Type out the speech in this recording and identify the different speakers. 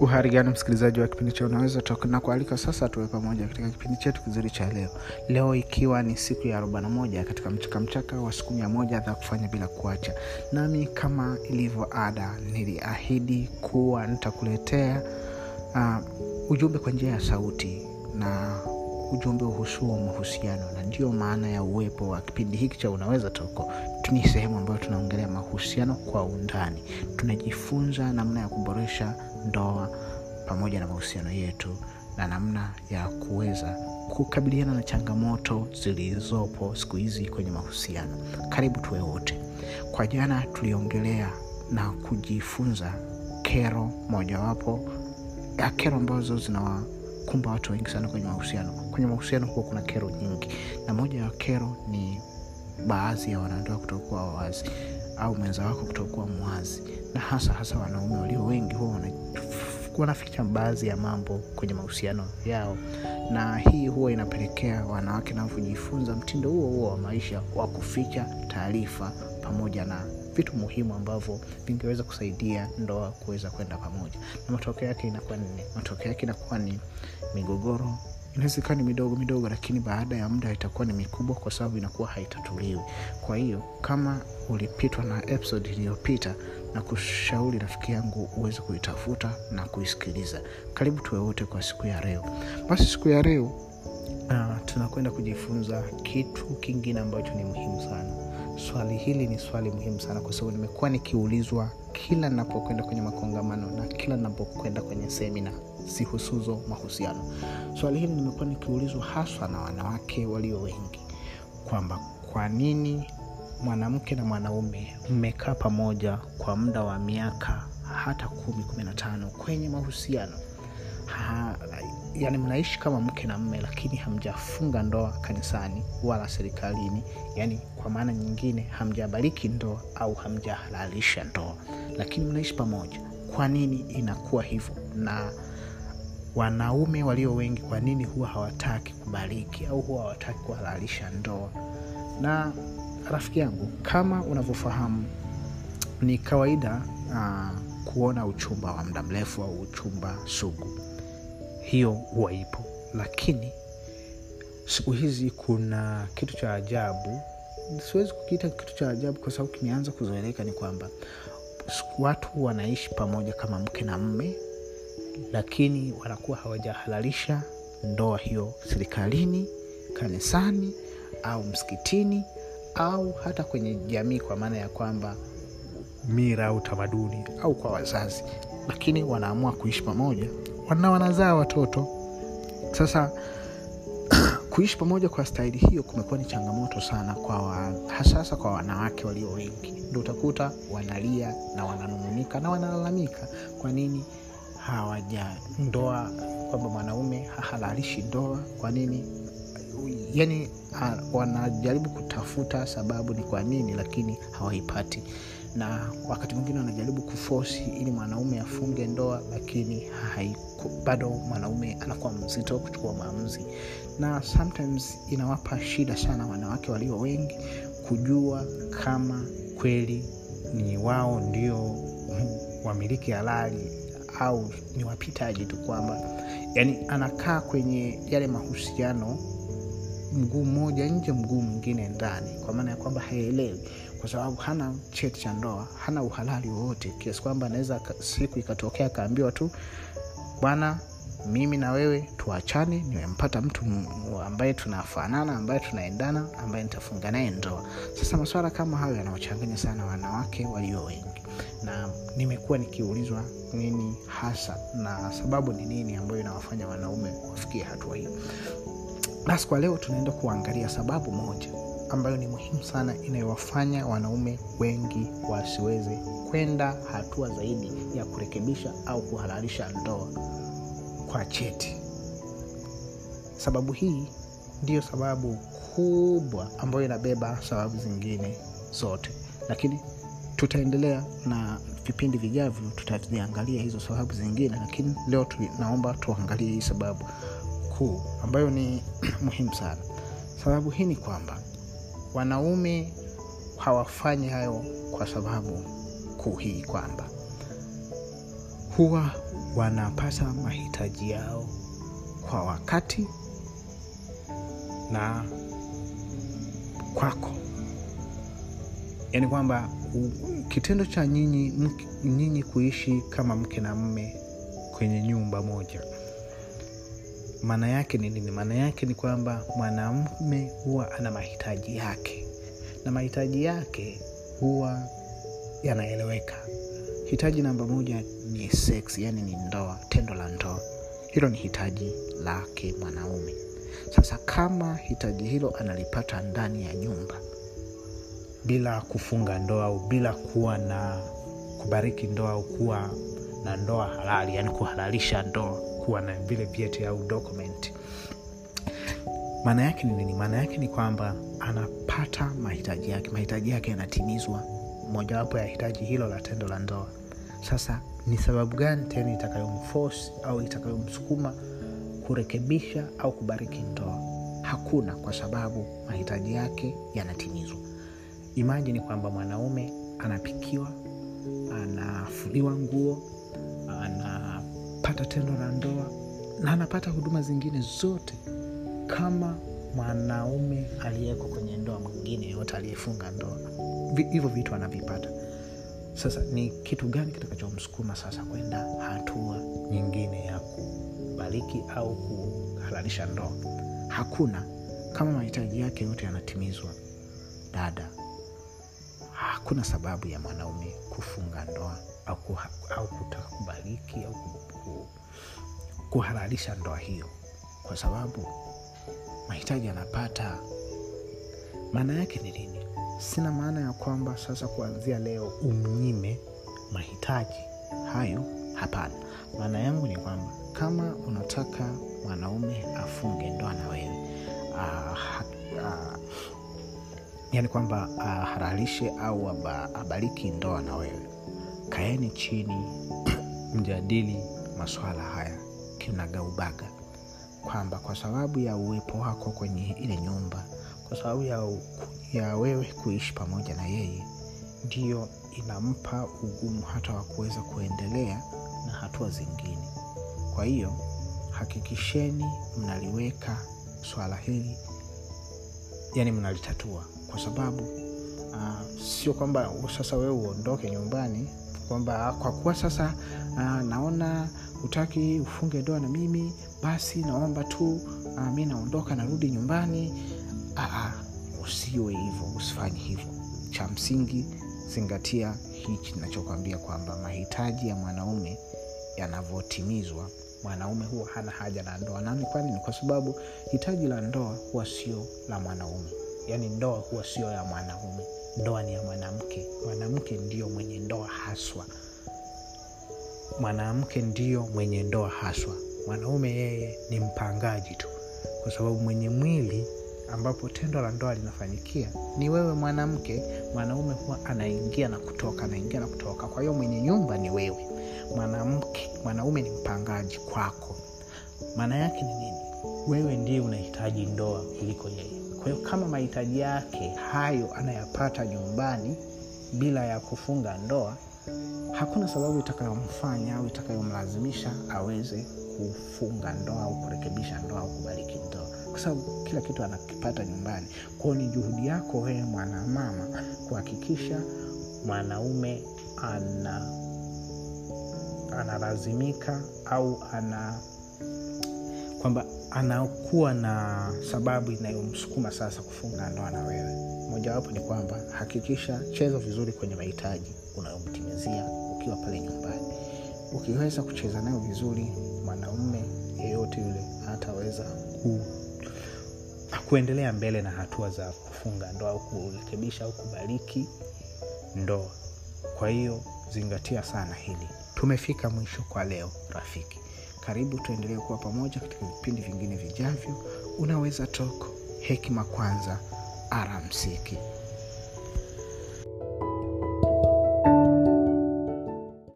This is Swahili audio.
Speaker 1: uhari gani msikilizaji wa kipindi cha unaweza toka na kualika sasa tuwe pamoja katika kipindi chetu kizuri cha leo. Leo ikiwa ni siku ya 41 katika mchakamchaka wa siku mia moja za kufanya bila kuacha. Nami kama ilivyo ada niliahidi kuwa nitakuletea uh, ujumbe kwa njia ya sauti na ujumbe uhusuo mahusiano na ndio maana ya uwepo wa kipindi hiki cha unaweza toko ni sehemu ambayo tunaongelea mahusiano kwa undani. Tunajifunza namna ya kuboresha ndoa pamoja na mahusiano yetu na namna ya kuweza kukabiliana na changamoto zilizopo siku hizi kwenye mahusiano. Karibu tuwe wote. Kwa jana tuliongelea na kujifunza kero mojawapo ya kero ambazo zinawa kumba watu wengi sana kwenye mahusiano. Kwenye mahusiano huwa kuna kero nyingi. Na moja ya kero ni baadhi ya wanandoa kutokuwa wazi au mwenza wako kutokuwa mwazi. Na hasa hasa wanaume walio wengi huwa wana, wanaficha baadhi ya mambo kwenye mahusiano yao. Na hii huwa inapelekea wanawake navyojifunza mtindo huo huo wa maisha wa kuficha taarifa pamoja na vitu muhimu ambavyo vingeweza kusaidia ndoa kuweza kwenda pamoja. Na matokeo yake inakuwa ni matokeo yake inakuwa ni migogoro. Inaweza ni midogo midogo lakini baada ya muda itakuwa ni mikubwa kwa sababu inakuwa haitatuliwi. Kwa hiyo kama ulipitwa na episode iliyopita na kushauri rafiki yangu uweze kuitafuta na kuisikiliza. Karibu tuwe wote kwa siku ya leo. Basi siku ya leo uh, tunakwenda kujifunza kitu kingine ambacho ni muhimu sana swali hili ni swali muhimu sana kwa sababu nimekuwa nikiulizwa kila napokwenda kwenye makongamano na kila napokwenda kwenye semina zihusuzo mahusiano. Swali hili nimekuwa nikiulizwa haswa na wanawake walio wengi kwamba kwa nini mwanamke na mwanaume mmekaa pamoja kwa muda wa miaka hata kumi kumi na tano kwenye mahusiano ha, yani mnaishi kama mke na mme lakini hamjafunga ndoa kanisani wala serikalini. Yani kwa maana nyingine hamjabariki ndoa au hamjahalalisha ndoa. Lakini mnaishi pamoja. Kwa nini inakuwa hivyo? Na wanaume walio wengi kwa nini huwa hawataki kubariki au huwa hawataki kuhalalisha ndoa? Na rafiki yangu kama unavyofahamu ni kawaida uh, kuona uchumba wa muda mrefu au uchumba sugu hiyo huwa ipo. Lakini siku hizi kuna kitu cha ajabu. Siwezi kukiita kitu cha ajabu kwa sababu kimeanza kuzoeleka ni kwamba watu wanaishi pamoja kama mke na mme lakini wanakuwa hawajahalalisha ndoa hiyo serikalini kanisani au msikitini au hata kwenye jamii kwa maana ya kwamba mira au tamaduni au kwa wazazi. Lakini wanaamua kuishi pamoja wana wanazaa watoto. Sasa kuishi pamoja kwa staili hiyo kumekuwa ni changamoto sana kwa wa, hasasa kwa wanawake walio wengi. Ndo utakuta wanalia na wananung'unika na wanalalamika kwa nini hawaja ndoa kwamba mwanaume hahalalishi ndoa kwa nini yani ha, wanajaribu kutafuta sababu ni kwa nini lakini hawaipati na wakati mwingine wanajaribu kufosi ili mwanaume afunge ndoa lakini haiku, bado mwanaume anakuwa mzito kuchukua maamuzi. Na sometimes inawapa shida sana wanawake walio wengi kujua kama kweli ni wao ndio wamiliki halali au ni wapitaji tu kwamba yani anakaa kwenye yale mahusiano mguu mmoja nje mguu mwingine ndani kwa maana ya kwamba haelewi kwa sababu hana cheti cha ndoa hana uhalali wowote kiasi kwamba anaweza siku ikatokea akaambiwa tu bwana mimi na wewe tuachane nimempata mtu ambaye tunafanana ambaye tunaendana ambaye nitafunga naye ndoa. Sasa maswala kama hayo yanaochanganya sana wanawake walio wengi. Na nimekuwa nikiulizwa nini hasa na sababu ni nini ambayo inawafanya wanaume wafikie hatua hiyo basi kwa leo tunaenda kuangalia sababu moja ambayo ni muhimu sana inayowafanya wanaume wengi wasiweze kwenda hatua zaidi ya kurekebisha au kuhalalisha ndoa kwa cheti. Sababu hii ndiyo sababu kubwa ambayo inabeba sababu zingine zote. Lakini tutaendelea na vipindi vijavyo tutaziangalia hizo sababu zingine lakini leo tu, naomba tuangalie hii sababu kuu ambayo ni muhimu sana. Sababu hii ni kwamba wanaume hawafanyi hayo kwa sababu kuu hii kwamba huwa wanapata mahitaji yao kwa wakati na kwako. Yaani kwamba kitendo cha nyinyi nyinyi kuishi kama mke na mme kwenye nyumba moja maana yake ni nini? Maana yake ni kwamba mwanamme huwa ana mahitaji yake. Na mahitaji yake huwa yanaeleweka. Hitaji namba moja ni sex yani ni ndoa tendo la ndoa. Hilo ni hitaji lake mwanaume. Sasa kama hitaji hilo analipata ndani ya nyumba bila kufunga ndoa au bila kuwa na kubariki ndoa au kuwa na ndoa halali yani kuhalalisha ndoa kuwa na vile vyeti au document. Maana yake ni nini? Maana yake ni kwamba anapata mahitaji yake. Mahitaji yake yanatimizwa. Mojawapo ya hitaji hilo la tendo la ndoa. Sasa ni sababu gani tena itakayomforce au itakayomsukuma kurekebisha au kubariki ndoa? Hakuna kwa sababu mahitaji yake yanatimizwa. Imajini kwamba mwanaume anapikiwa anafuliwa nguo anapata tendo la ndoa na anapata huduma zingine zote kama mwanaume aliyeko kwenye ndoa mwingine yote aliyefunga ndoa. Hivyo vitu anavipata. Sasa ni kitu gani kitakachomsukuma sasa kwenda hatua nyingine ya kubariki au kuhalalisha ndoa? Hakuna. Kama mahitaji yake yote yanatimizwa dada hakuna sababu ya mwanaume kufunga ndoa au, kuha, au kubariki ku, ku, kuhalalisha ndoa hiyo. Kwa sababu mahitaji yanapata. maana yake ni nini? Sina maana ya kwamba sasa kuanzia leo umnyime mahitaji hayo hapana. Maana yangu ni kwamba kama unataka mwanaume afunge ndoa na wewe uh, uh, yani kwamba ahalalishe uh, au abariki ndoa na wewe kaeni chini mjadili maswala haya kinagaubaga. Kwamba kwa sababu ya uwepo wako kwenye ile nyumba kwa sababu ya, ya wewe kuishi pamoja na yeye ndiyo inampa ugumu hata wa kuweza kuendelea na hatua zingine. Kwa hiyo hakikisheni mnaliweka swala hili yani mnalitatua. Kwa sababu uh, sio kwamba sasa wewe uondoke nyumbani kwamba kwa kuwa sasa uh, naona hutaki ufunge ndoa na mimi basi naomba tu uh, mi naondoka narudi nyumbani. Uh, uh, usiwe hivyo usifanye hivyo. Cha msingi zingatia hichi nachokwambia kwamba mahitaji ya mwanaume yanavyotimizwa. Mwanaume huwa hana haja na ndoa. Nani kwani ni kwa sababu hitaji la ndoa huwa sio la mwanaume. Yaani ndoa huwa sio ya mwanaume. Ndoa ni ya mwanamke. Mwanamke ndio mwenye ndoa haswa mwanamke ndio mwenye ndoa haswa. Mwanaume yeye ni mpangaji tu. Kwa sababu mwenye mwili ambapo tendo la ndoa linafanyikia ni wewe mwanamke mwanaume huwa anaingia na kutoka anaingia na kutoka. Kwa hiyo mwenye nyumba ni wewe. Mwanamke mwanaume ni mpangaji kwako. Maana yake ni nini? Wewe ndiye unahitaji ndoa kuliko yeye. Kwa hiyo kama mahitaji yake hayo anayapata nyumbani bila ya kufunga ndoa hakuna sababu itakayomfanya au itakayomlazimisha aweze kufunga ndoa au kurekebisha ndoa au kubariki ndoa. Kwa sababu kila kitu anakipata nyumbani. Kwao ni juhudi yako wewe mwanamama kuhakikisha mwanaume ana analazimika au ana kwamba anakuwa na sababu inayomsukuma sasa kufunga ndoa na wewe. Mojawapo ni kwamba hakikisha cheza vizuri kwenye mahitaji unayomtimizia ukiwa pale nyumbani. Ukiweza kucheza nayo vizuri mwanaume yeyote yule hataweza ku, kuendelea mbele na hatua za kufunga ndoa au kurekebisha au kubariki ndoa. Kwa hiyo zingatia sana hili. Tumefika mwisho kwa leo rafiki karibu tuendelee kuwa pamoja katika vipindi vingine vijavyo. Unaweza toko hekima kwanza aramsiki